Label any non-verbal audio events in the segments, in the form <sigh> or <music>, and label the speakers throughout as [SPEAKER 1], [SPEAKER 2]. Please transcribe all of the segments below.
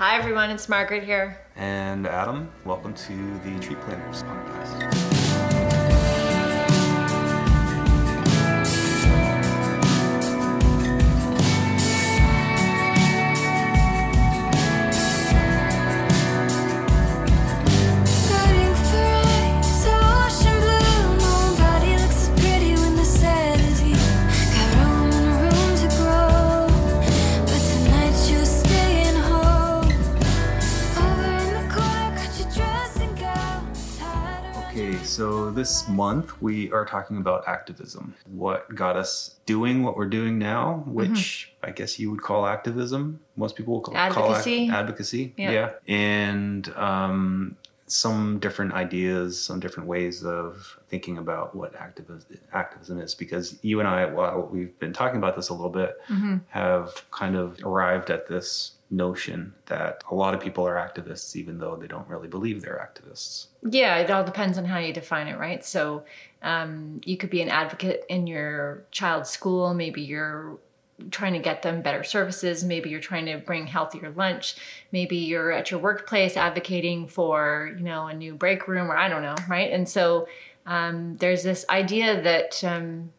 [SPEAKER 1] Hi, everyone. It's Margaret here.
[SPEAKER 2] And Adam, welcome to the Tree Planners podcast. So this month we are talking about activism. What got us doing what we're doing now, which I guess you would call activism. Most people will call, call ac-
[SPEAKER 1] Advocacy.
[SPEAKER 2] advocacy.
[SPEAKER 1] Yeah.
[SPEAKER 2] And um, some different ideas, some different ways of thinking about what activism, activism is. Because you and I, while we've been talking about this a little bit, have kind of arrived at this notion that a lot of people are activists, even though they don't really believe they're activists.
[SPEAKER 1] Yeah, it all depends on how you define it, right? So um, you could be an advocate in your child's school. Maybe you're trying to get them better services. Maybe you're trying to bring healthier lunch. Maybe you're at your workplace advocating for, you know, a new break room or I don't know, right? And so um, there's this idea that um,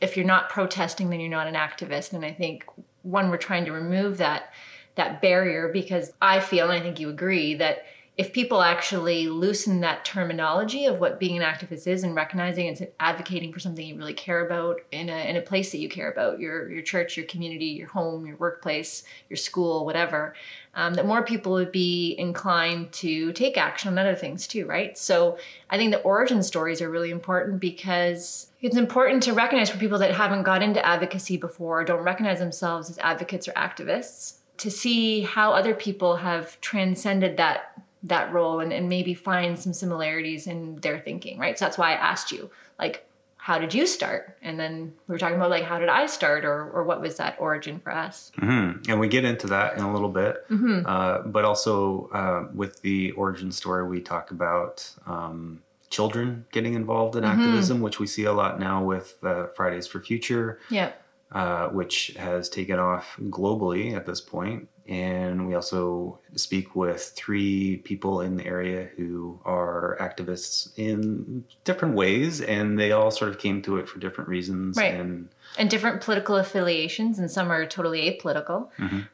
[SPEAKER 1] if you're not protesting, then you're not an activist. And I think one, we're trying to remove that that barrier because I feel, and I think you agree, that if people actually loosen that terminology of what being an activist is and recognizing and advocating for something you really care about in a, in a place that you care about, your, your church, your community, your home, your workplace, your school, whatever, um, that more people would be inclined to take action on other things too, right? So I think the origin stories are really important because it's important to recognize for people that haven't got into advocacy before, don't recognize themselves as advocates or activists, to see how other people have transcended that that role and, and maybe find some similarities in their thinking, right? So that's why I asked you, like, how did you start? And then we were talking about like how did I start or or what was that origin for us?
[SPEAKER 2] Mhm. And we get into that in a little bit.
[SPEAKER 1] Mm-hmm.
[SPEAKER 2] Uh, but also uh, with the origin story, we talk about um, children getting involved in
[SPEAKER 1] Mm-hmm.
[SPEAKER 2] activism, which we see a lot now with uh, Fridays for Future,
[SPEAKER 1] Yeah.
[SPEAKER 2] Uh, which has taken off globally at this point. And we also speak with three people in the area who are activists in different ways, and they all sort of came to it for different reasons.
[SPEAKER 1] Right.
[SPEAKER 2] And
[SPEAKER 1] and different political affiliations, and some are totally apolitical.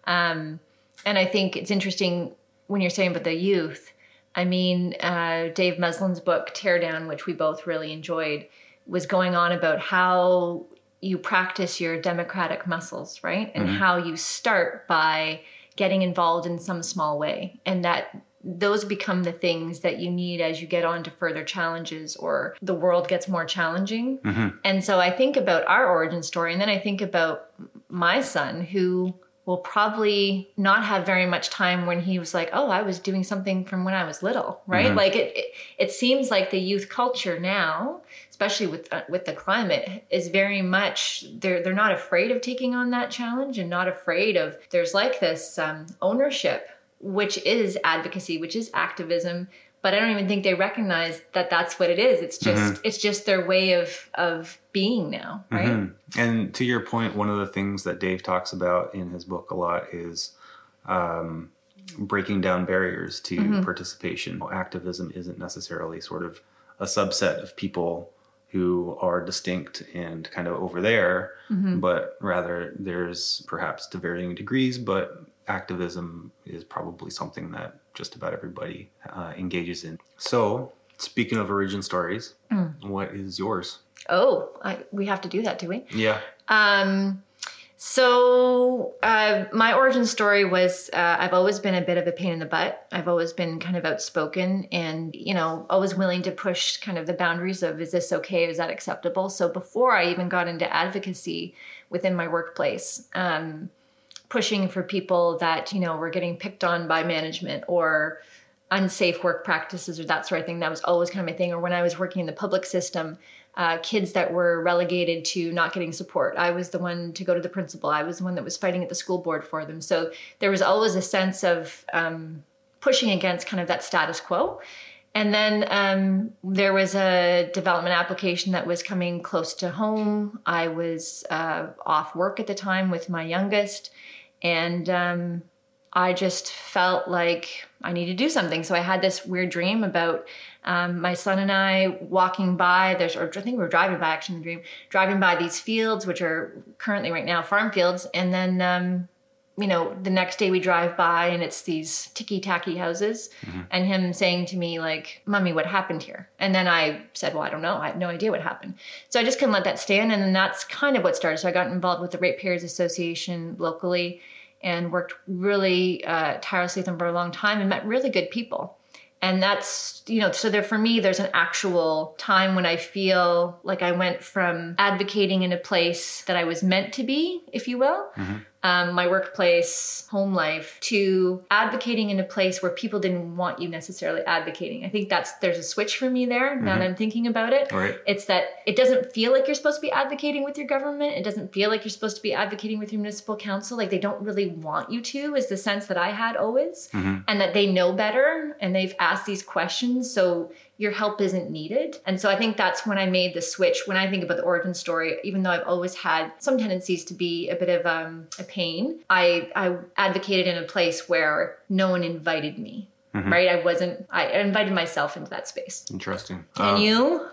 [SPEAKER 1] Um, and I think it's interesting when you're saying about the youth. I mean, uh, Dave Meslin's book Tear Down, which we both really enjoyed, was going on about how you practice your democratic muscles, right? And mm-hmm. how you start by getting involved in some small way, and that those become the things that you need as you get on to further challenges or the world gets more challenging. Mm-hmm. And so I think about our origin story, and then I think about my son who will probably not have very much time when he was like, "Oh, I was doing something from when I was little," right? Mm-hmm. Like it, it, it seems like the youth culture now, especially with uh, with the climate, is very much they're they're not afraid of taking on that challenge and not afraid of there's like this um, ownership, which is advocacy, which is activism. But I don't even think they recognize that that's what it is. It's just it's just their way of of being now, right?
[SPEAKER 2] Mhm. And to your point, one of the things that Dave talks about in his book a lot is um, breaking down barriers to participation. Activism isn't necessarily sort of a subset of people who are distinct and kind of over there, but rather there's perhaps to varying degrees, but activism is probably something that just about everybody uh, engages in. So, speaking of origin stories, what is yours?
[SPEAKER 1] Oh, I, we have to do that, do we?
[SPEAKER 2] Yeah.
[SPEAKER 1] Um, so uh, my origin story was uh, I've always been a bit of a pain in the butt. I've always been kind of outspoken and you know always willing to push kind of the boundaries of is this okay? Is that acceptable? So before I even got into advocacy within my workplace. Um, pushing for people that you know were getting picked on by management or unsafe work practices or that sort of thing that was always kind of my thing or when i was working in the public system uh, kids that were relegated to not getting support. I was the one to go to the principal. I was the one that was fighting at the school board for them. So there was always a sense of um, pushing against kind of that status quo. And then um, there was a development application that was coming close to home. I was uh, off work at the time with my youngest, and um, I just felt like I need to do something. So I had this weird dream about um, my son and I walking by. There's, or I think we were driving by actually in the dream, driving by these fields, which are currently right now farm fields, and then. Um, you know, the next day we drive by and it's these ticky tacky houses, and him saying to me, like, Mommy, what happened here? And then I said, Well, I don't know. I have no idea what happened. So I just couldn't let that stand. And then that's kind of what started. So I got involved with the Ratepayers Association locally and worked really uh, tirelessly with them for a long time and met really good people. And that's, you know, so there for me, there's an actual time when I feel like I went from advocating in a place that I was meant to be, if you will, um, my workplace, home life, to advocating in a place where people didn't want you necessarily advocating. I think that's there's a switch for me there. Now that I'm thinking about it,
[SPEAKER 2] Right.
[SPEAKER 1] it's that it doesn't feel like you're supposed to be advocating with your government. It doesn't feel like you're supposed to be advocating with your municipal council. Like they don't really want you to. Is the sense that I had always, and that they know better and they've asked these questions, so your help isn't needed. And so I think that's when I made the switch. When I think about the origin story, even though I've always had some tendencies to be a bit of um, a pain, I I advocated in a place where no one invited me. Right, I wasn't. I invited myself into that space.
[SPEAKER 2] Interesting.
[SPEAKER 1] And
[SPEAKER 2] Um,
[SPEAKER 1] you?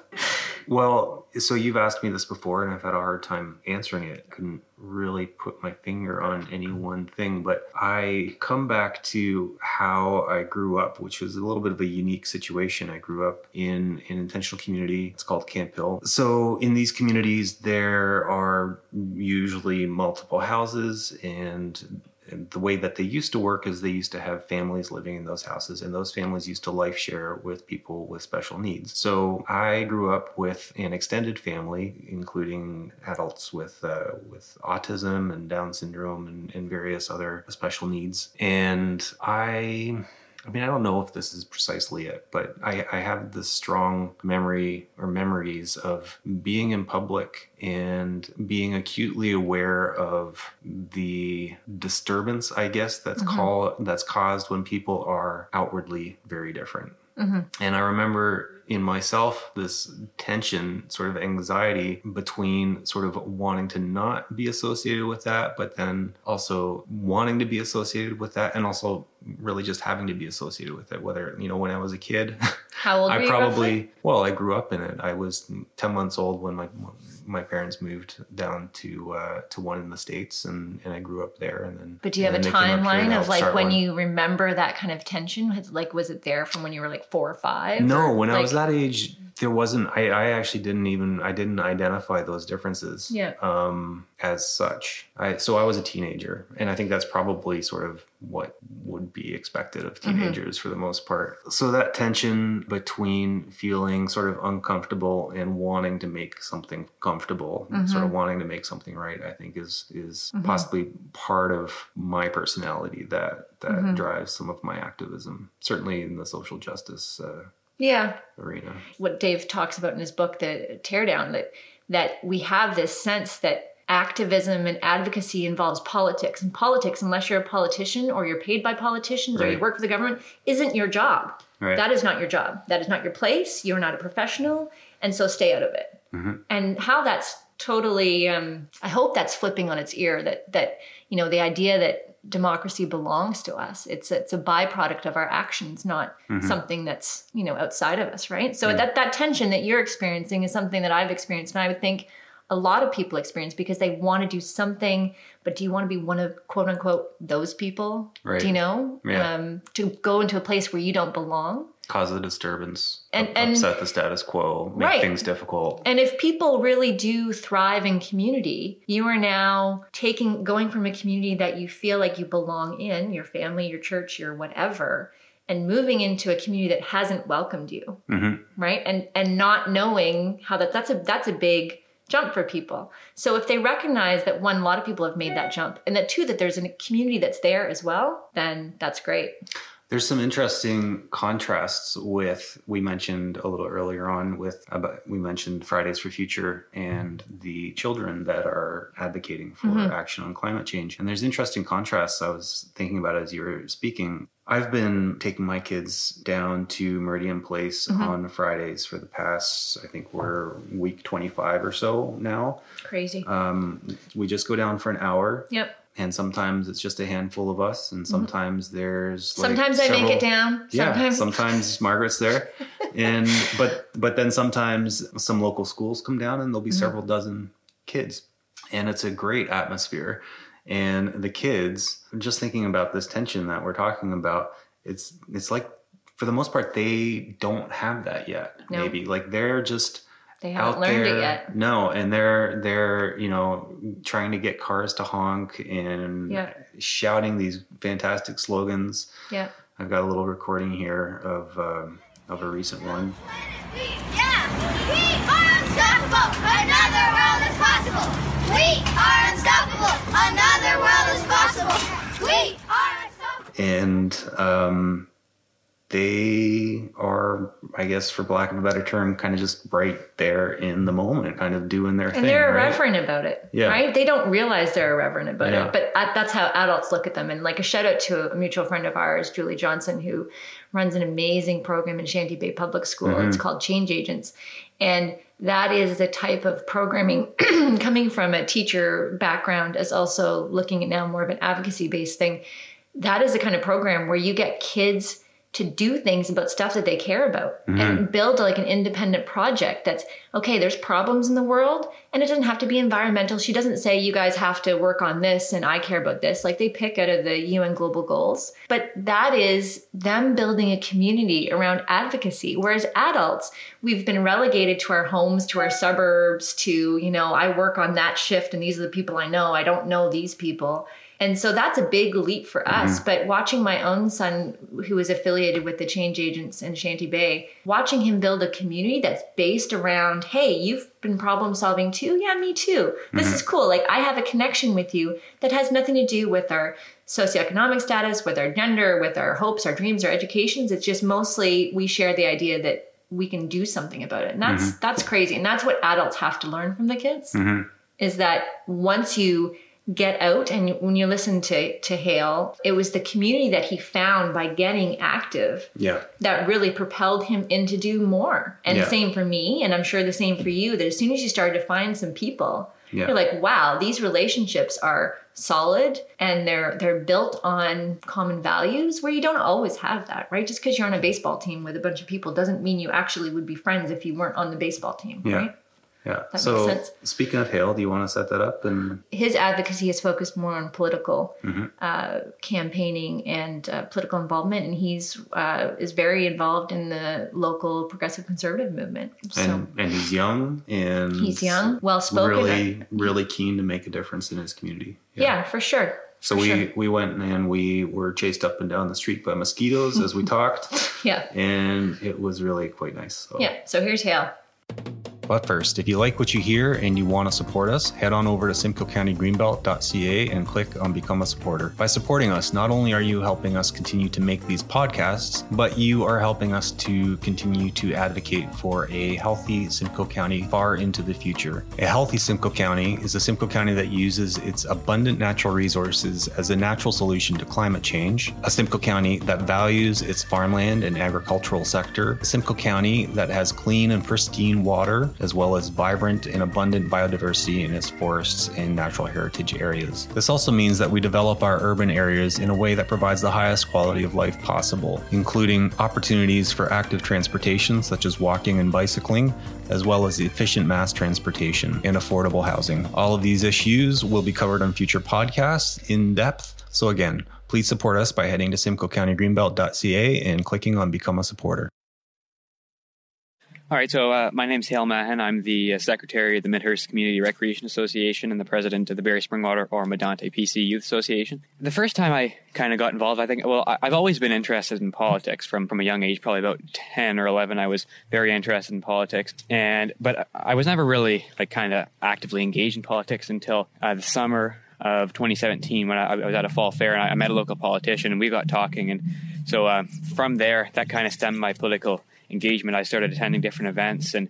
[SPEAKER 2] Well, so you've asked me this before, and I've had a hard time answering it. Couldn't really put my finger on any one thing, but I come back to how I grew up, which was a little bit of a unique situation. I grew up in an intentional community. It's called Camp Hill. So in these communities, there are usually multiple houses and the way that they used to work is they used to have families living in those houses and those families used to life share with people with special needs. So i grew up with an extended family including adults with uh, with autism and down syndrome and, and various other special needs. And i I mean, I don't know if this is precisely it, but I, I have this strong memory or memories of being in public and being acutely aware of the disturbance, I guess, that's mm-hmm. called that's caused when people are outwardly very different. Mm-hmm. And I remember in myself this tension, sort of anxiety between sort of wanting to not be associated with that, but then also wanting to be associated with that, and also really just having to be associated with it. Whether, you know, when I was a kid, <laughs>
[SPEAKER 1] How old were
[SPEAKER 2] I probably,
[SPEAKER 1] roughly?
[SPEAKER 2] well, I grew up in it. I was 10 months old when my my parents moved down to uh, to one in the states, and, and I grew up there. And then,
[SPEAKER 1] But do you have a
[SPEAKER 2] and then they came up here
[SPEAKER 1] timeline of like when
[SPEAKER 2] one.
[SPEAKER 1] you remember that kind of tension? Like, was it there from when you were like four or five?
[SPEAKER 2] No,
[SPEAKER 1] Or,
[SPEAKER 2] when I was that age, there wasn't. I, I actually didn't even. I didn't identify those differences.
[SPEAKER 1] Yeah.
[SPEAKER 2] Um, as such, I so I was a teenager, and I think that's probably sort of what would be expected of
[SPEAKER 1] Mm-hmm.
[SPEAKER 2] teenagers for the most part. So that tension between feeling sort of uncomfortable and wanting to make something comfortable,
[SPEAKER 1] Mm-hmm.
[SPEAKER 2] sort of wanting to make something right, I think is is possibly part of my personality that that
[SPEAKER 1] Mm-hmm.
[SPEAKER 2] drives some of my activism. Certainly in the social justice. Uh,
[SPEAKER 1] yeah,
[SPEAKER 2] arena.
[SPEAKER 1] what Dave talks about in his book, The Teardown, that that we have this sense that activism and advocacy involves politics, and politics, unless you're a politician or you're paid by politicians or you work for the government, isn't your job.
[SPEAKER 2] Right.
[SPEAKER 1] That is not your job. That is not your place. You're not a professional, and so stay out of it. And how that's totally, um, I hope that's flipping on its ear. That that you know the idea that democracy belongs to us. It's it's a byproduct of our actions, not something that's you know outside of us, right? So that that tension that you're experiencing is something that I've experienced, and I would think a lot of people experience because they want to do something, but do you want to be one of quote unquote those people?
[SPEAKER 2] Right.
[SPEAKER 1] Do you know?
[SPEAKER 2] Yeah.
[SPEAKER 1] Um, to go into a place where you don't belong.
[SPEAKER 2] Cause a disturbance,
[SPEAKER 1] And-
[SPEAKER 2] up-
[SPEAKER 1] and-
[SPEAKER 2] upset the status quo, make
[SPEAKER 1] Right.
[SPEAKER 2] things difficult.
[SPEAKER 1] And if people really do thrive in community, you are now taking going from a community that you feel like you belong in, your family, your church, your whatever, and moving into a community that hasn't welcomed you. Mm-hmm. Right? And and not knowing how that that's a that's a big jump for people. So if they recognize that one, a lot of people have made that jump, and that two, that there's a community that's there as well, then that's great.
[SPEAKER 2] There's some interesting contrasts with we mentioned a little earlier on with uh, about we mentioned Fridays for Future and the children that are advocating for mm-hmm. action on climate change. And there's interesting contrasts I was thinking about as you were speaking. I've been taking my kids down to Meridian Place mm-hmm. on Fridays for the past I think we're week 25 or so now.
[SPEAKER 1] Crazy.
[SPEAKER 2] Um, we just go down for an hour
[SPEAKER 1] yep.
[SPEAKER 2] And sometimes it's just a handful of us, and mm-hmm. sometimes there's like,
[SPEAKER 1] Sometimes I make it down.
[SPEAKER 2] Yeah,
[SPEAKER 1] Sometimes.
[SPEAKER 2] sometimes Margaret's there, <laughs> and but but then sometimes some local schools come down, and there'll be mm-hmm. several dozen kids, and it's a great atmosphere. And the kids, just thinking about this tension that we're talking about, it's it's like for the most part they don't have that yet.
[SPEAKER 1] No.
[SPEAKER 2] Maybe like they're just
[SPEAKER 1] They haven't
[SPEAKER 2] out
[SPEAKER 1] learned
[SPEAKER 2] there.
[SPEAKER 1] it yet.
[SPEAKER 2] No, and they're they're you know trying to get cars to honk and
[SPEAKER 1] Yeah.
[SPEAKER 2] shouting these fantastic slogans.
[SPEAKER 1] Yeah.
[SPEAKER 2] I've got a little recording here of um, of a recent one.
[SPEAKER 3] Yeah! We are unstoppable! Another world is possible! We are unstoppable! Another world is possible! We are unstoppable!
[SPEAKER 2] and um, they are, I guess, for lack of a better term, kind of just right there in the moment, kind of doing their thing.
[SPEAKER 1] And they're
[SPEAKER 2] right?
[SPEAKER 1] irreverent about it,
[SPEAKER 2] Yeah.
[SPEAKER 1] right? They don't realize they're irreverent about
[SPEAKER 2] Yeah.
[SPEAKER 1] it, but that's how adults look at them. And like a shout out to a mutual friend of ours, Julie Johnson, who runs an amazing program in Shanty Bay Public School.
[SPEAKER 2] Mm-hmm.
[SPEAKER 1] It's called Change Agents, and that is the type of programming <clears throat> coming from a teacher background, as also looking at now more of an advocacy based thing. That is the kind of program where you get kids to do things about stuff that they care about and mm-hmm. build like an independent project that's okay there's problems in the world and it doesn't have to be environmental. She doesn't say you guys have to work on this and i care about this. Like they pick out of the un global goals. But that is them building a community around advocacy. Whereas adults we've been relegated to our homes to our suburbs to you know i work on that shift and these are the people i know. I don't know these people and so that's a big leap for us. Mm-hmm. But watching my own son, who is affiliated with the Change Agents in Shanty Bay, watching him build a community that's based around, hey, you've been problem solving too? Yeah, me too. This is mm-hmm. cool. Like, I have a connection with you that has nothing to do with our socioeconomic status, with our gender, with our hopes, our dreams, our educations. It's just mostly we share the idea that we can do something about it. And that's mm-hmm. that's crazy. And that's what adults have to learn from the kids is that once you get out and when you listen to to Hale, it was the community that he found by getting active
[SPEAKER 2] Yeah.
[SPEAKER 1] that really propelled him in to do more. And
[SPEAKER 2] Yeah.
[SPEAKER 1] same for me, and I'm sure the same for you, that as soon as you started to find some people,
[SPEAKER 2] Yeah.
[SPEAKER 1] you're like, wow, these relationships are solid and they're they're built on common values where you don't always have that, right? Just because you're on a baseball team with a bunch of people doesn't mean you actually would be friends if you weren't on the baseball team,
[SPEAKER 2] Yeah.
[SPEAKER 1] right?
[SPEAKER 2] Yeah.
[SPEAKER 1] makes
[SPEAKER 2] so
[SPEAKER 1] sense.
[SPEAKER 2] speaking of Hale, do you want to set that up and
[SPEAKER 1] his advocacy is focused more on political
[SPEAKER 2] Mm-hmm.
[SPEAKER 1] uh, campaigning and uh, political involvement, and he's uh, is very involved in the local progressive conservative movement. So
[SPEAKER 2] and and he's young and
[SPEAKER 1] he's young, well spoken.
[SPEAKER 2] really really keen to make a difference in his community.
[SPEAKER 1] yeah. for sure.
[SPEAKER 2] So
[SPEAKER 1] for
[SPEAKER 2] we
[SPEAKER 1] sure.
[SPEAKER 2] we went and we were chased up and down the street by mosquitoes as we <laughs> talked,
[SPEAKER 1] yeah,
[SPEAKER 2] and it was really quite nice. So.
[SPEAKER 1] yeah. So here's Hale.
[SPEAKER 2] But first, if you like what you hear and you want to support us, head on over to simcoecountygreenbelt.ca and click on Become a Supporter. By supporting us, not only are you helping us continue to make these podcasts, but you are helping us to continue to advocate for a healthy Simcoe County far into the future. A healthy Simcoe County is a Simcoe County that uses its abundant natural resources as a natural solution to climate change, a Simcoe County that values its farmland and agricultural sector, a Simcoe County that has clean and pristine water, as well as vibrant and abundant biodiversity in its forests and natural heritage areas. This also means that we develop our urban areas in a way that provides the highest quality of life possible, including opportunities for active transportation such as walking and bicycling, as well as efficient mass transportation and affordable housing. All of these issues will be covered on future podcasts in depth. So again, please support us by heading to simcoecountygreenbelt.ca and clicking on Become a Supporter.
[SPEAKER 4] All right, so uh, my name's Hale Mahan. I'm the uh, secretary of the Midhurst Community Recreation Association and the president of the Barrie Springwater Oro-Medonte PC Youth Association. The first time I kind of got involved, I think, well, I- I've always been interested in politics from, from a young age, probably about 10 or 11. I was very interested in politics. And, but I was never really like kind of actively engaged in politics until uh, the summer of 2017 when I, I was at a fall fair and I, I met a local politician and we got talking. And so uh, from there, that kind of stemmed my political engagement. I started attending different events and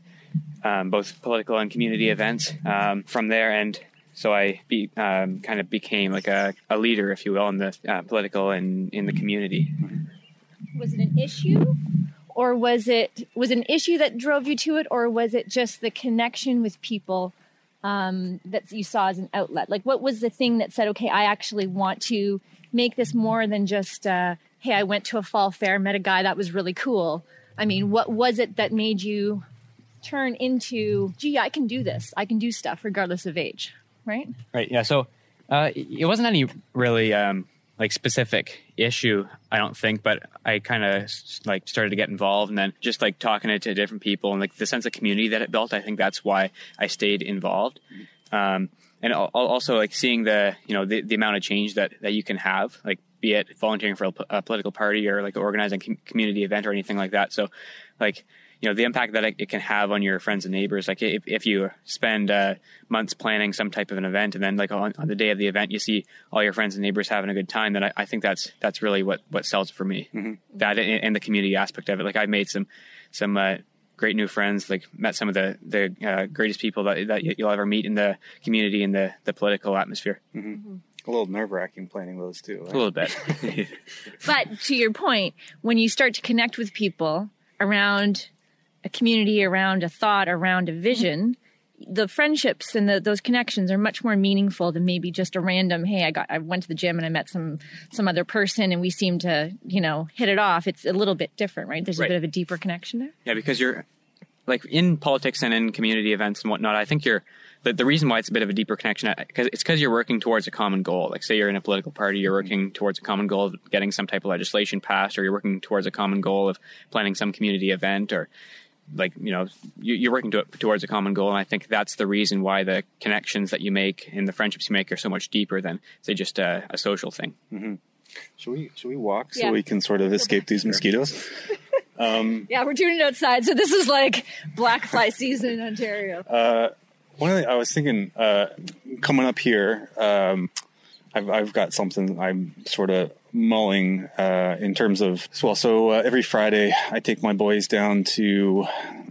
[SPEAKER 4] um, both political and community events um, from there. And so I be, um, kind of became like a, a leader, if you will, in the uh, political and in the community.
[SPEAKER 5] was it an issue or was it was an issue that drove you to it or was it just the connection with people
[SPEAKER 1] um, that you saw as an outlet? Like, what was the thing that said, okay, I actually want to make this more than just, uh, hey, I went to a fall fair, met a guy that was really cool. I mean, what was it that made you turn into, gee, I can do this. I can do stuff regardless of age, right?
[SPEAKER 4] Right. Yeah. So uh, it wasn't any really um, like specific issue, I don't think, but I kind of like started to get involved, and then just like talking to, to different people and like the sense of community that it built. I think that's why I stayed involved. Um, and also like seeing the you know the, the amount of change that that you can have like be it volunteering for a, p- a political party or like organizing a com- community event or anything like that. So like you know the impact that it, it can have on your friends and neighbors like if, if you spend uh, months planning some type of an event and then like on, on the day of the event you see all your friends and neighbors having a good time then I, I think that's that's really what what sells it for me. That and, and the community aspect of it. Like I've made some some uh, great new friends like met some of the the uh, greatest people that, that you'll ever meet in the community and the the political atmosphere
[SPEAKER 6] A little nerve wracking planning those too.
[SPEAKER 4] a little bit <laughs>
[SPEAKER 1] But to your point, when you start to connect with people around a community, around a thought, around a vision, the friendships and the, those connections are much more meaningful than maybe just a random. Hey, I got I went to the gym and I met some some other person and we seem to you know hit it off. It's a little bit different, right? There's
[SPEAKER 4] Right.
[SPEAKER 1] a bit of a deeper connection there.
[SPEAKER 4] Yeah, because you're like in politics and in community events and whatnot. I think you're the, the reason why it's a bit of a deeper connection because it's because you're working towards a common goal. Like, say you're in a political party, you're working mm-hmm. towards a common goal of getting some type of legislation passed, or you're working towards a common goal of planning some community event, or like you know you, you're working to, towards a common goal. And I think that's the reason why the connections that you make and the friendships you make are so much deeper than say just a, a social thing. Mm-hmm.
[SPEAKER 6] Should we should we walk so we can sort of escape these mosquitoes? <laughs>
[SPEAKER 1] Yeah, we're doing it outside, so this is like black fly season in Ontario.
[SPEAKER 6] One of the, I was thinking uh, coming up here, um, I've, I've got something I'm sort of mulling uh, in terms of well. So uh, every Friday, I take my boys down to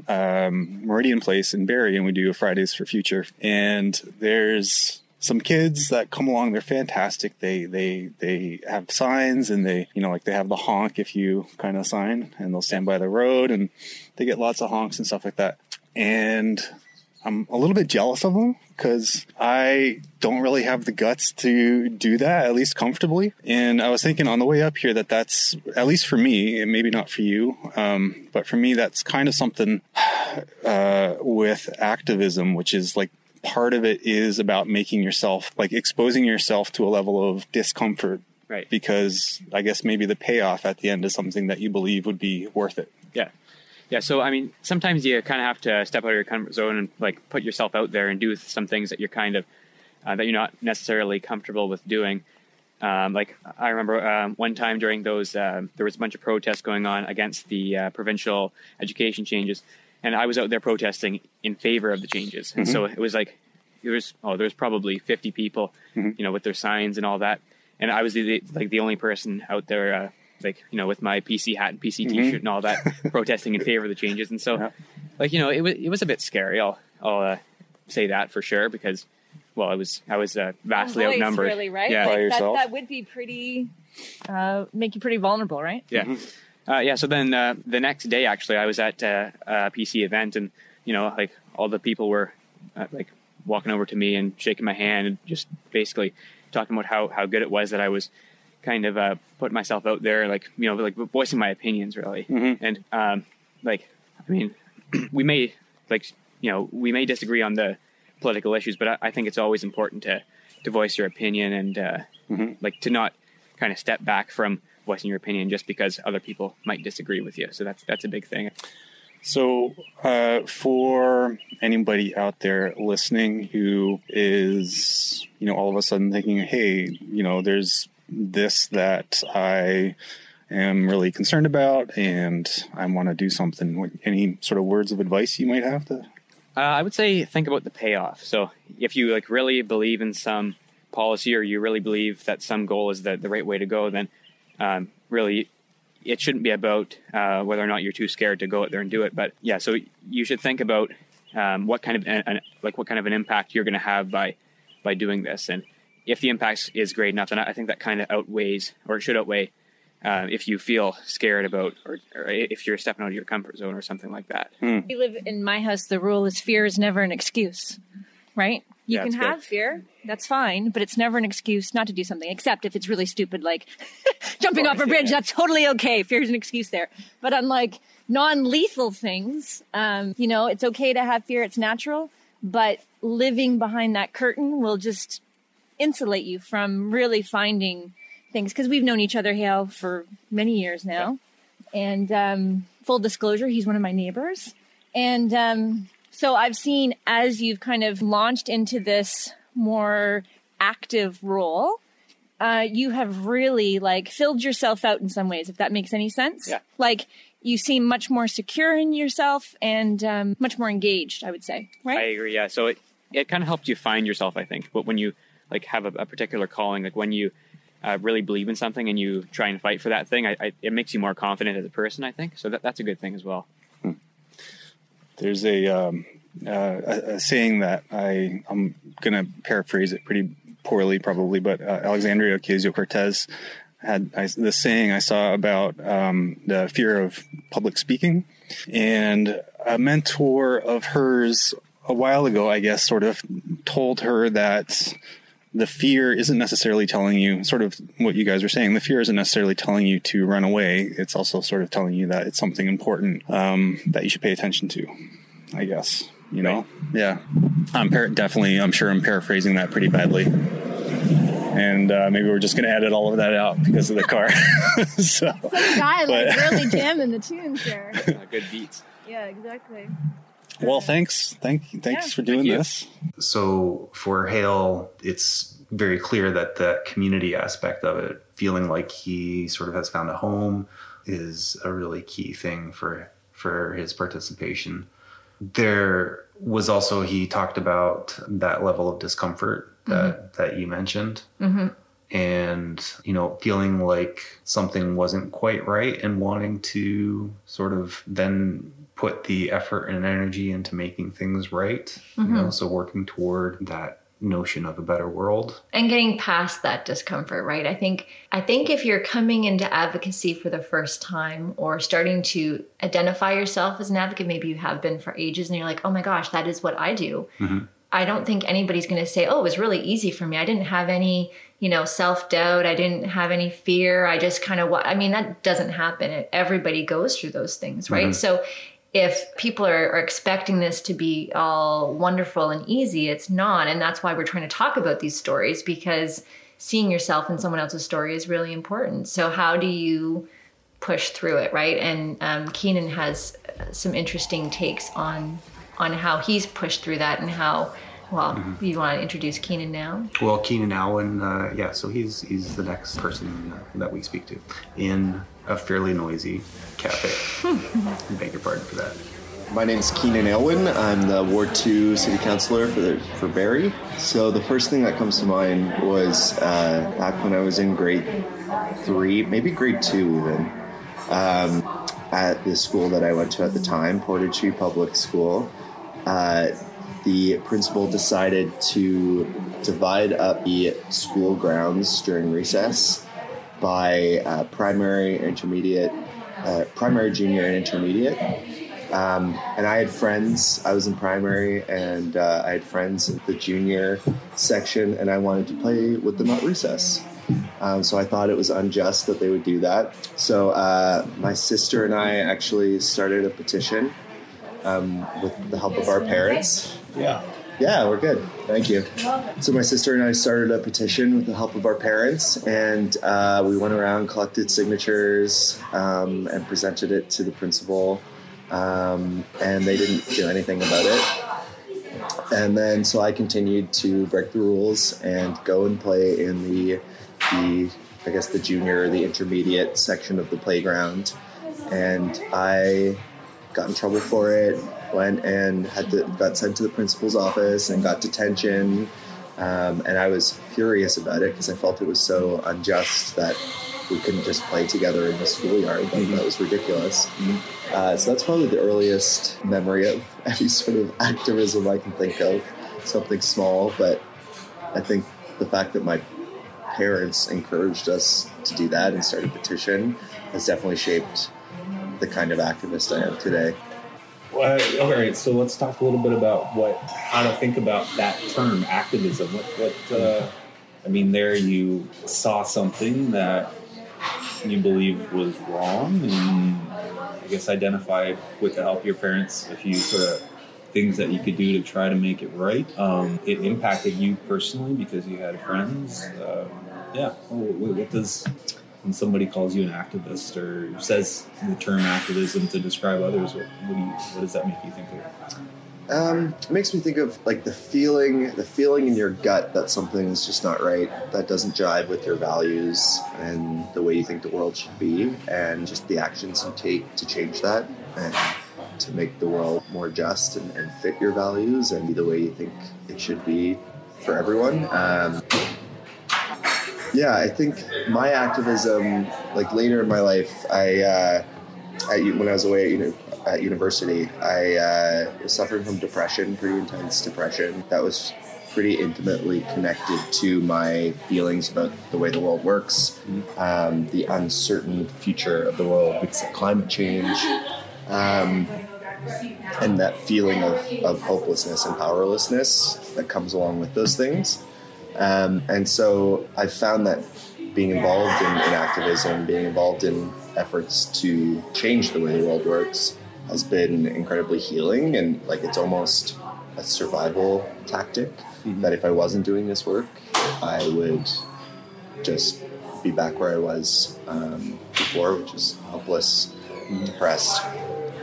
[SPEAKER 6] um, Meridian Place in Barrie, and we do a Fridays for Future. And there's some kids that come along. They're fantastic. They they they have signs, and they you know like they have the honk if you kind of sign, and they'll stand by the road, and they get lots of honks and stuff like that. And I'm a little bit jealous of them because I don't really have the guts to do that, at least comfortably. And I was thinking on the way up here that that's, at least for me, and maybe not for you, um, but for me, that's kind of something <sighs> uh, with activism, which is like part of it is about making yourself, like exposing yourself to a level of discomfort.
[SPEAKER 4] Right.
[SPEAKER 6] Because I guess maybe the payoff at the end is something that you believe would be worth it.
[SPEAKER 4] Yeah. Yeah. So, I mean, sometimes you kind of have to step out of your comfort zone and like put yourself out there and do some things that you're kind of, uh, that you're not necessarily comfortable with doing. Um, like I remember um, one time during those, um, there was a bunch of protests going on against the uh, provincial education changes, and I was out there protesting in favor of the changes. And so it was like there was oh there was probably 50 people, you know, with their signs and all that, and I was the, the like the only person out there. Uh, like you know, with my PC hat and PC T-shirt and all that, <laughs> protesting in favor of the changes, and so, like you know, it was it was a bit scary. I'll I'll uh, say that for sure because, well, I was I was uh, vastly
[SPEAKER 1] Voice,
[SPEAKER 4] outnumbered.
[SPEAKER 1] really, right?
[SPEAKER 4] Yeah,
[SPEAKER 6] By
[SPEAKER 1] Like, that, that would be pretty, uh, make you pretty vulnerable, right?
[SPEAKER 4] yeah, uh, yeah. So then uh, the next day, actually, I was at uh, a PC event, and you know, like all the people were uh, like walking over to me and shaking my hand, and just basically talking about how how good it was that I was kind of uh, putting myself out there, like you know, like voicing my opinions, really. And um, like, I mean, <clears throat> we may like you know we may disagree on the political issues, but I, I think it's always important to to voice your opinion and uh, like to not kind of step back from voicing your opinion just because other people might disagree with you. So that's that's a big thing.
[SPEAKER 6] So, uh, for anybody out there listening who is, you know, all of a sudden thinking, hey, you know, there's this that I am really concerned about and I want to do something, any sort of words of advice you might have to?
[SPEAKER 4] Uh, I would say think about the payoff. So if you like really believe in some policy or you really believe that some goal is the, the right way to go, then um, really it shouldn't be about uh, whether or not you're too scared to go out there and do it. But yeah, so you should think about um, what kind of an, an- like what kind of an impact you're going to have by by doing this, and if the impact is great enough, then I think that kind of outweighs or it should outweigh uh, if you feel scared about or, or if you're stepping out of your comfort zone or something like that.
[SPEAKER 1] We live in my house. The rule is fear is never an excuse.
[SPEAKER 5] right? You
[SPEAKER 4] Yeah,
[SPEAKER 5] can
[SPEAKER 4] it's good.
[SPEAKER 5] have fear. That's fine, but it's never an excuse not to do something, except if it's really stupid, like <laughs> jumping off a bridge. That's totally okay. Fear's an excuse there. But unlike non-lethal things, um, you know, it's okay to have fear. It's natural, but living behind that curtain will just insulate you from really finding things because we've known each other, Hale, for many years now. And um, full disclosure, he's one of my neighbors. And um, so I've seen as you've kind of launched into this more active role, uh, you have really like filled yourself out in some ways, if that makes any sense.
[SPEAKER 4] Yeah.
[SPEAKER 5] Like you seem much more secure in yourself and um, much more engaged, I would say.
[SPEAKER 4] I agree. Yeah. So it it kind of helped you find yourself, I think. But when you like have a, a particular calling, like when you uh, really believe in something and you try and fight for that thing, I, I, it makes you more confident as a person. I think so. That, that's a good thing as well.
[SPEAKER 6] There's a, um, uh, a, saying that I I'm gonna paraphrase it pretty poorly probably, but uh, Alexandria Ocasio Cortez had I, this saying I saw about um, the fear of public speaking, and a mentor of hers a while ago, I guess, sort of told her that the fear isn't necessarily telling you sort of what you guys are saying. The fear isn't necessarily telling you to run away. It's also sort of telling you that it's something important um, that you should pay attention to. I guess you know. Yeah, I'm par- definitely. I'm sure I'm paraphrasing that pretty badly. And uh, maybe we're just going to edit all of that out because of the car. <laughs> so,
[SPEAKER 5] Guy
[SPEAKER 6] like,
[SPEAKER 5] really <laughs> jamming the tunes there.
[SPEAKER 4] Good beats.
[SPEAKER 5] Yeah, exactly.
[SPEAKER 6] Well, thanks, thank, thanks
[SPEAKER 5] Yeah,
[SPEAKER 6] for doing
[SPEAKER 4] you.
[SPEAKER 6] this.
[SPEAKER 2] So for Hale, it's very clear that the community aspect of it, feeling like he sort of has found a home, is a really key thing for for his participation. There was also he talked about that level of discomfort that mm-hmm. that you mentioned. Mm-hmm. And you know, feeling like something wasn't quite right, and wanting to sort of then put the effort and energy into making things right. You know, mm-hmm. so working toward that notion of a better world.
[SPEAKER 1] and getting past that discomfort right? I think i think if you're coming into advocacy for the first time or starting to identify yourself as an advocate maybe you have been for ages and you're like oh my gosh that is what i do. Mm-hmm. I don't think anybody's going to say oh it was really easy for me. I didn't have any you know self-doubt. I didn't have any fear. I just kind of i mean that doesn't happen. Everybody goes through those things right? Mm-hmm. So if people are, are expecting this to be all wonderful and easy, it's not. And that's why we're trying to talk about these stories because seeing yourself in someone else's story is really important. So, how do you push through it, right? And um, Keenan has some interesting takes on on how he's pushed through that and how. Well, you want to introduce Keenan now?
[SPEAKER 2] Well, Keenan Aylwin, uh, yeah, so he's he's the next person uh, that we speak to in a fairly noisy cafe. Beg your pardon for that.
[SPEAKER 7] My name is Keenan Aylwin. I'm the Ward 2 City Councilor for, the, for Barrie. So the first thing that comes to mind was uh, back when I was in grade three, maybe grade two even, um, at the school that I went to at the time, Portage Public School. Uh, the principal decided to divide up the school grounds during recess by uh, primary, intermediate, uh, primary, junior, and intermediate. Um, and I had friends. I was in primary, and uh, I had friends in the junior section, and I wanted to play with them at recess. Um, so I thought it was unjust that they would do that. So uh, my sister and I actually started a petition um, with the help of our parents. Yeah. Yeah, we're good. Thank you. So my sister and I started a petition with the help of our parents, and uh, we went around, collected signatures, um, and presented it to the principal. Um, and they didn't do anything about it. And then so I continued to break the rules and go and play in the the I guess the junior, or the intermediate section of the playground. And I got in trouble for it. Went and had to got sent to the principal's office and got detention. Um, and I was furious about it because I felt it was so unjust that we couldn't just play together in the schoolyard. Like, That was ridiculous. Uh, so that's probably the earliest memory of <laughs> any sort of activism I can think of. Something small, but I think the fact that my parents encouraged us to do that and start a petition has definitely shaped the kind of activist I am today.
[SPEAKER 8] All right, so let's talk a little bit about what how to think about that term activism. What, what uh, I mean, there you saw something that you believe was wrong, and I guess identified with the help of your parents a few sort of things that you could do to try to make it right. Um, it impacted you personally because you had friends. Uh, yeah, what does when somebody calls you an activist or says the term activism to describe others, what, what, do you, what does that make you think of?
[SPEAKER 7] Um, it makes me think of like the feeling, the feeling in your gut that something is just not right, that doesn't jive with your values and the way you think the world should be, and just the actions you take to change that and to make the world more just and, and fit your values and be the way you think it should be for everyone. Um, yeah, I think my activism, like later in my life, I uh, at, when I was away at, uni- at university, I uh, was suffering from depression, pretty intense depression. That was pretty intimately connected to my feelings about the way the world works, um, the uncertain future of the world because of climate change, um, and that feeling of, of hopelessness and powerlessness that comes along with those things. Um, and so I found that being involved in, in activism, being involved in efforts to change the way the world works, has been incredibly healing. And like it's almost a survival tactic that if I wasn't doing this work, I would just be back where I was um, before, which is helpless, depressed,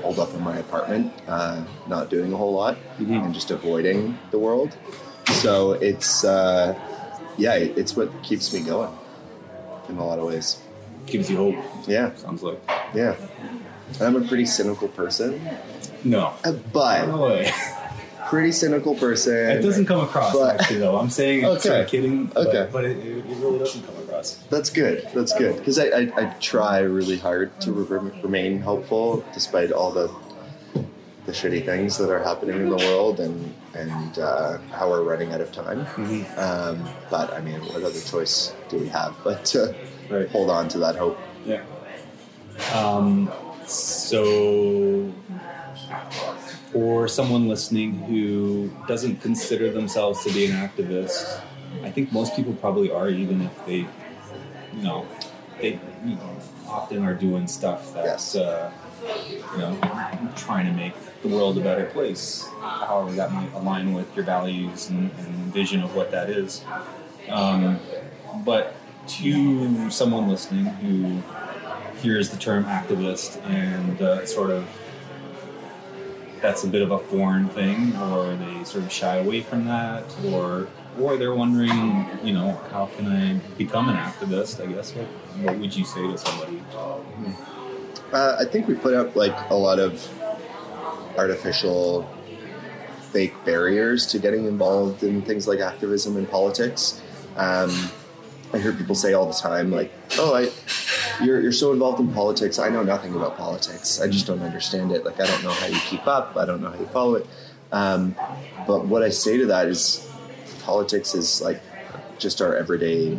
[SPEAKER 7] holed up in my apartment, uh, not doing a whole lot, and just avoiding the world. So it's uh, yeah, it's what keeps me going in a lot of ways.
[SPEAKER 8] Gives you hope.
[SPEAKER 7] Yeah,
[SPEAKER 8] Sounds like
[SPEAKER 7] yeah. I'm a pretty cynical person,
[SPEAKER 8] no.
[SPEAKER 7] uh, but
[SPEAKER 8] No
[SPEAKER 7] pretty cynical person.
[SPEAKER 8] It doesn't come across
[SPEAKER 7] But-
[SPEAKER 8] actually though. I'm saying
[SPEAKER 7] Okay.
[SPEAKER 8] sort of kidding, but,
[SPEAKER 7] Okay.
[SPEAKER 8] but it, it really doesn't come across.
[SPEAKER 7] That's good. That's good because I, I, I try really hard to re- remain hopeful despite all the the shitty things that are happening in the world and and uh, how we're running out of time. Um, but I mean, what other choice do we have but to
[SPEAKER 8] Right.
[SPEAKER 7] hold on to that hope?
[SPEAKER 8] Yeah. Um, so, for someone listening who doesn't consider themselves to be an activist, I think most people probably are, even if they, you know, they you know, often are doing stuff that's,
[SPEAKER 7] Yes.
[SPEAKER 8] uh, you know, trying to make the world a better place. However, that might align with your values and, and vision of what that is. Um, but to someone listening who hears the term activist and uh, sort of that's a bit of a foreign thing, or they sort of shy away from that, or or they're wondering, you know, how can I become an activist? I guess what, what would you say to somebody?
[SPEAKER 7] Uh, I think we put up like a lot of artificial, fake barriers to getting involved in things like activism and politics. Um, I hear people say all the time, like, "Oh, I, you're you're so involved in politics. I know nothing about politics. I just don't understand it. Like, I don't know how you keep up. I don't know how you follow it." Um, but what I say to that is, politics is like just our everyday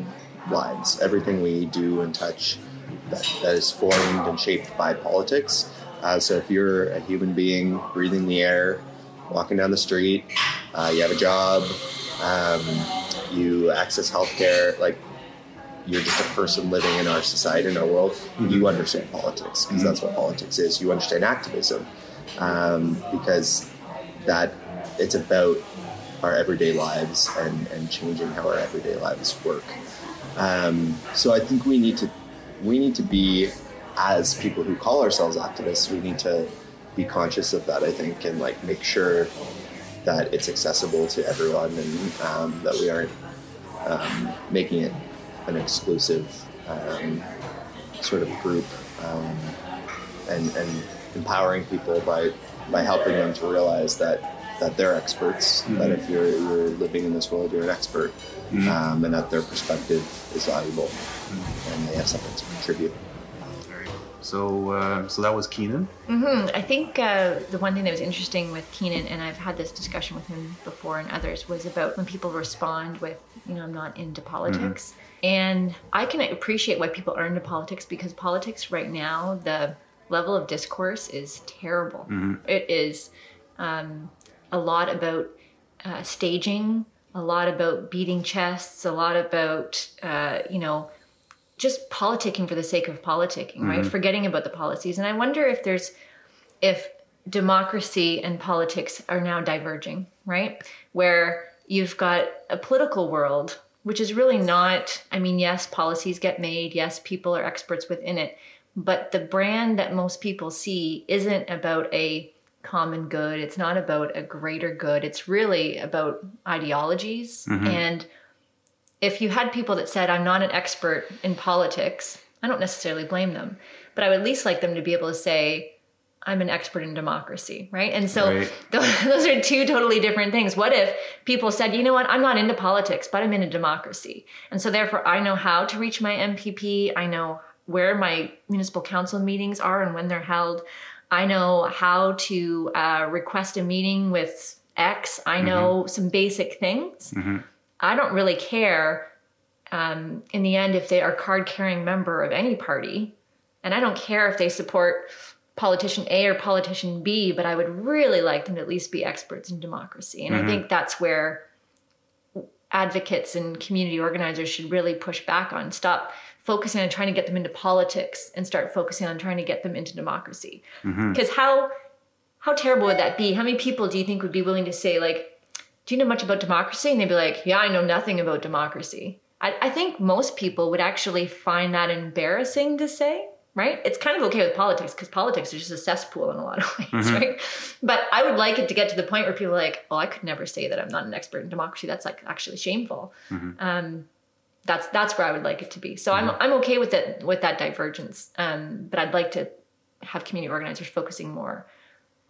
[SPEAKER 7] lives. Everything we do and touch that, is formed and shaped by politics. Uh, so if you're a human being breathing the air, walking down the street, uh, you have a job, um, you access healthcare, like you're just a person living in our society, in our world, you understand politics because that's what politics is. You understand activism um, because that it's about our everyday lives and, and changing how our everyday lives work. Um, so I think we need to we need to be as people who call ourselves activists, we need to be conscious of that. I think and like make sure that it's accessible to everyone and um, that we aren't um, making it an exclusive um, sort of group um, and, and empowering people by by helping them to realize that that they're experts. That if you're you're living in this world, you're an expert, um, and that their perspective is valuable, and they have something to contribute.
[SPEAKER 2] So, uh, so that was Keenan.
[SPEAKER 1] I think uh, the one thing that was interesting with Keenan, and I've had this discussion with him before and others, was about when people respond with, you know, I'm not into politics. And I can appreciate why people are into politics because politics right now, the level of discourse is terrible. It is um, a lot about uh, staging, a lot about beating chests, a lot about uh, you know just politicking for the sake of politicking, right? Forgetting about the policies. And I wonder if there's if democracy and politics are now diverging, right? Where you've got a political world which is really not I mean, yes, policies get made, yes, people are experts within it, but the brand that most people see isn't about a common good. It's not about a greater good. It's really about ideologies mm-hmm. and if you had people that said, I'm not an expert in politics, I don't necessarily blame them, but I would at least like them to be able to say, I'm an expert in democracy, right? And so
[SPEAKER 2] Right. <laughs>
[SPEAKER 1] those, those are two totally different things. What if people said, you know what, I'm not into politics, but I'm into democracy. And so therefore I know how to reach my MPP. I know where my municipal council meetings are and when they're held. I know how to uh, request a meeting with X. I know some basic things. I don't really care um, in the end if they are card carrying member of any party, and I don't care if they support politician A or politician B, but I would really like them to at least be experts in democracy. And I think that's where advocates and community organizers should really push back on. Stop focusing on trying to get them into politics and start focusing on trying to get them into democracy. Mm-hmm. Because how how terrible would that be? How many people do you think would be willing to say like, "Do you know much about democracy?" And they'd be like, "Yeah, I know nothing about democracy." I, I think most people would actually find that embarrassing to say. Right? It's kind of okay with politics because politics is just a cesspool in a lot of ways, mm-hmm. right? But I would like it to get to the point where people are like, "Oh, I could never say that I'm not an expert in democracy. That's like actually shameful." Mm-hmm. Um, that's that's where I would like it to be. So I'm I'm okay with that with that divergence. Um, but I'd like to have community organizers focusing more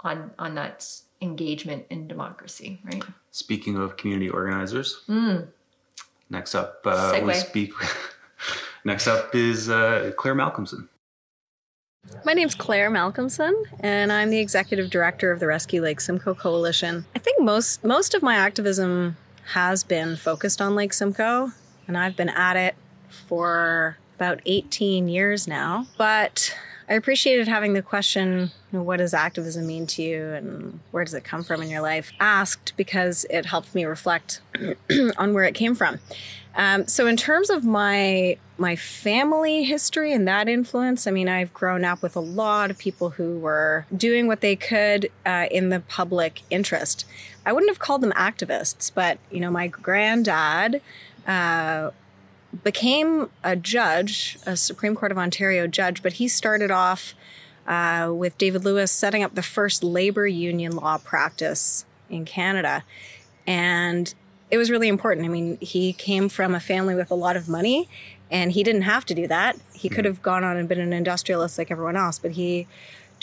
[SPEAKER 1] on on that engagement in democracy, right?
[SPEAKER 2] Speaking of community organizers, next up uh, we speak. <laughs> next up is uh, Claire Malcolmson.
[SPEAKER 9] My name's Claire Malcolmson, and I'm the executive director of the Rescue Lake Simcoe Coalition. I think most most of my activism has been focused on Lake Simcoe, and I've been at it for about 18 years now. But I appreciated having the question, what does activism mean to you and where does it come from in your life, asked because it helped me reflect <clears throat> on where it came from. Um, so in terms of my my family history and that influence, I mean, I've grown up with a lot of people who were doing what they could uh, in the public interest. I wouldn't have called them activists, but you know, my granddad uh, became a judge, a Supreme Court of Ontario judge, but he started off uh, with David Lewis setting up the first labor union law practice in Canada. And it was really important. I mean, he came from a family with a lot of money and he didn't have to do that. He could have gone on and been an industrialist like everyone else, but he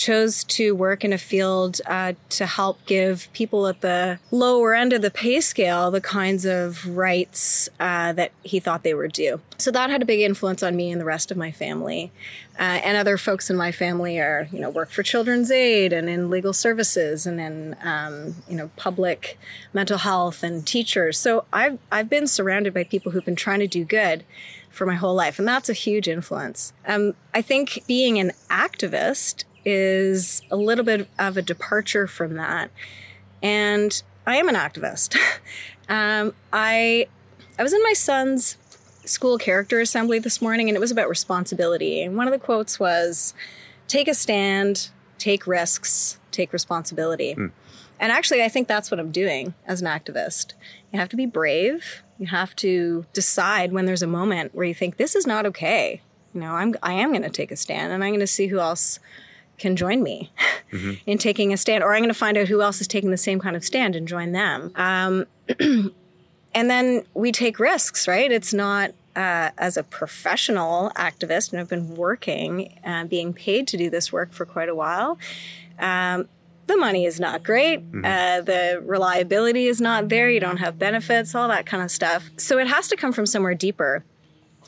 [SPEAKER 9] chose to work in a field uh, to help give people at the lower end of the pay scale the kinds of rights uh, that he thought they were due. So that had a big influence on me and the rest of my family. Uh, and other folks in my family are, you know, work for Children's Aid and in legal services and in, um, you know, public mental health and teachers. So I've I've been surrounded by people who've been trying to do good for my whole life, and that's a huge influence. Um, I think being an activist is a little bit of a departure from that, and I am an activist. <laughs> um, I I was in my son's school character assembly this morning, and it was about responsibility. And one of the quotes was, "Take a stand, take risks, take responsibility." And actually, I think that's what I'm doing as an activist. You have to be brave. You have to decide when there's a moment where you think this is not okay. You know, I'm I am going to take a stand, and I'm going to see who else can join me in taking a stand, or I'm going to find out who else is taking the same kind of stand and join them. Um, <clears throat> and then we take risks, right? It's not uh, as a professional activist, and I've been working, uh, being paid to do this work for quite a while. Um, the money is not great. Uh, the reliability is not there. You don't have benefits, all that kind of stuff. So it has to come from somewhere deeper.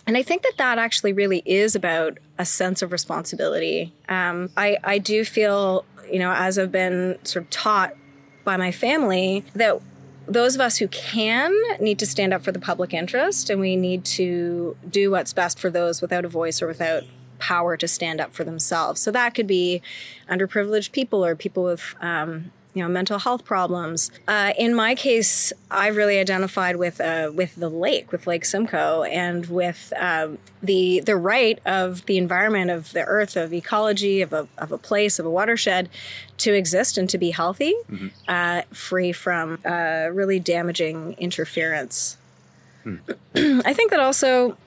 [SPEAKER 9] And I think that that actually really is about a sense of responsibility. Um, I, I do feel, you know, as I've been sort of taught by my family, that those of us who can need to stand up for the public interest and we need to do what's best for those without a voice or without power to stand up for themselves. So that could be underprivileged people or people with um, you know mental health problems. Uh, in my case, I really identified with uh, with the lake, with Lake Simcoe, and with um, the the right of the environment of the earth, of ecology, of a of a place, of a watershed, to exist and to be healthy, uh, free from uh, really damaging interference. <clears throat> I think that also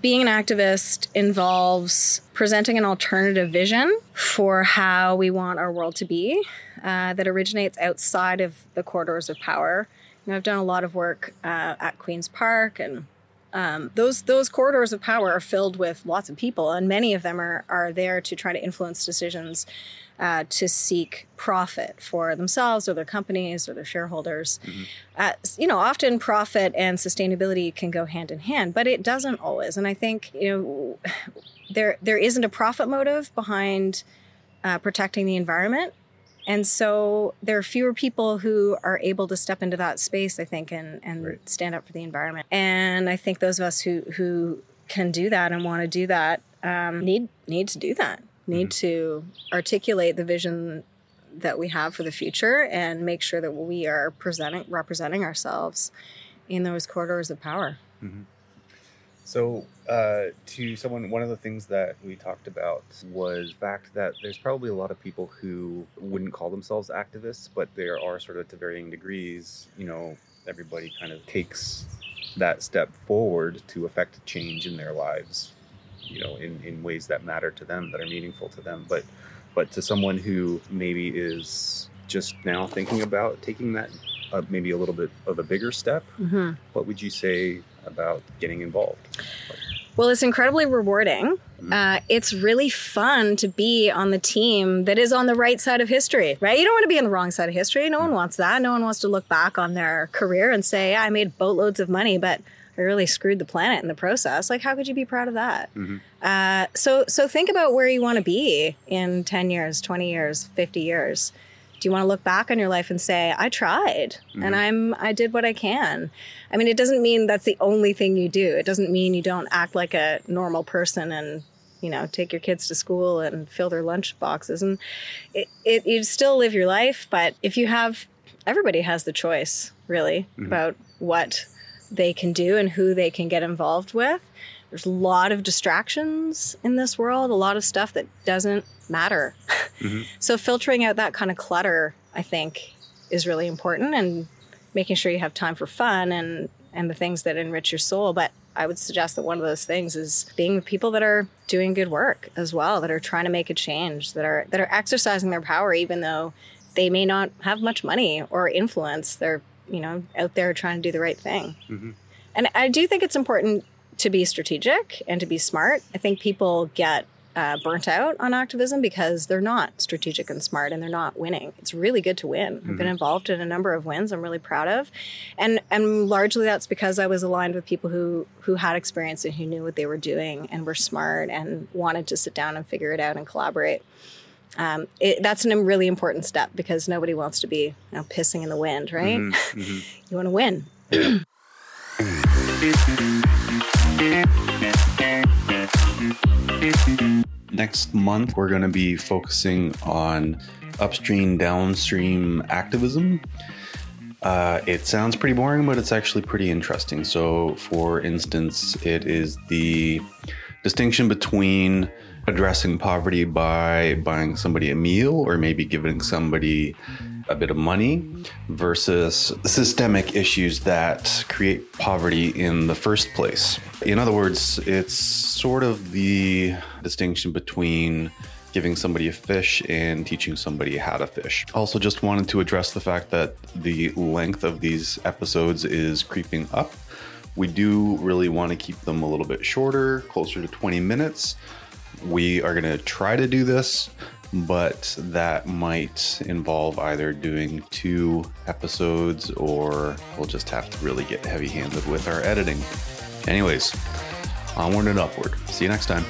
[SPEAKER 9] being an activist involves presenting an alternative vision for how we want our world to be uh, that originates outside of the corridors of power. You know, I've done a lot of work uh, at Queen's Park, and um, those those corridors of power are filled with lots of people, and many of them are are there to try to influence decisions uh, to seek profit for themselves or their companies or their shareholders. Uh, you know, often profit and sustainability can go hand in hand, but it doesn't always. And I think you know <sighs> there there isn't a profit motive behind uh, protecting the environment. And so there are fewer people who are able to step into that space, I think, and, and stand up for the environment. And I think those of us who, who can do that and want to do that um, need need to do that. Need to articulate the vision that we have for the future and make sure that we are presenting representing ourselves in those corridors of power.
[SPEAKER 2] So, uh, to someone, one of the things that we talked about was the fact that there's probably a lot of people who wouldn't call themselves activists, but there are sort of to varying degrees. You know, everybody kind of takes that step forward to affect change in their lives. You know, in, in ways that matter to them, that are meaningful to them. But, but to someone who maybe is just now thinking about taking that, uh, maybe a little bit of a bigger step,
[SPEAKER 9] Mm-hmm.
[SPEAKER 2] what would you say about getting involved?
[SPEAKER 9] Well, it's incredibly rewarding. Uh, it's really fun to be on the team that is on the right side of history, right? You don't want to be on the wrong side of history. No one wants that. No one wants to look back on their career and say, yeah, I made boatloads of money, but I really screwed the planet in the process. Like, how could you be proud of that? Uh, so, so think about where you want to be in 10 years, 20 years, 50 years. Do you want to look back on your life and say, I tried and mm-hmm. I'm, I did what I can? I mean, it doesn't mean that's the only thing you do. It doesn't mean you don't act like a normal person and, you know, take your kids to school and fill their lunch boxes. And it, it, you still live your life. But if you have, everybody has the choice really mm-hmm. about what they can do and who they can get involved with. There's a lot of distractions in this world, a lot of stuff that doesn't matter. Mm-hmm. <laughs> so filtering out that kind of clutter, I think, is really important and making sure you have time for fun and and the things that enrich your soul. But I would suggest that one of those things is being with people that are doing good work as well, that are trying to make a change, that are that are exercising their power even though they may not have much money or influence. They're, you know, out there trying to do the right thing. Mm-hmm. And I do think it's important to be strategic and to be smart. I think people get uh, burnt out on activism because they're not strategic and smart and they're not winning. It's really good to win. I've been involved in a number of wins I'm really proud of. And and largely that's because I was aligned with people who who had experience and who knew what they were doing and were smart and wanted to sit down and figure it out and collaborate. Um, it, that's a really important step because nobody wants to be you know, pissing in the wind, right? <laughs> you want to win. <clears throat>
[SPEAKER 2] Next month, we're going to be focusing on upstream, downstream activism. Uh, it sounds pretty boring, but it's actually pretty interesting. So, for instance, it is the distinction between addressing poverty by buying somebody a meal or maybe giving somebody a bit of money versus systemic issues that create poverty in the first place. In other words, it's sort of the distinction between giving somebody a fish and teaching somebody how to fish. Also, just wanted to address the fact that the length of these episodes is creeping up. We do really want to keep them a little bit shorter, closer to 20 minutes. We are going to try to do this, but that might involve either doing two episodes or we'll just have to really get heavy handed with our editing. Anyways, onward and upward. See you next time.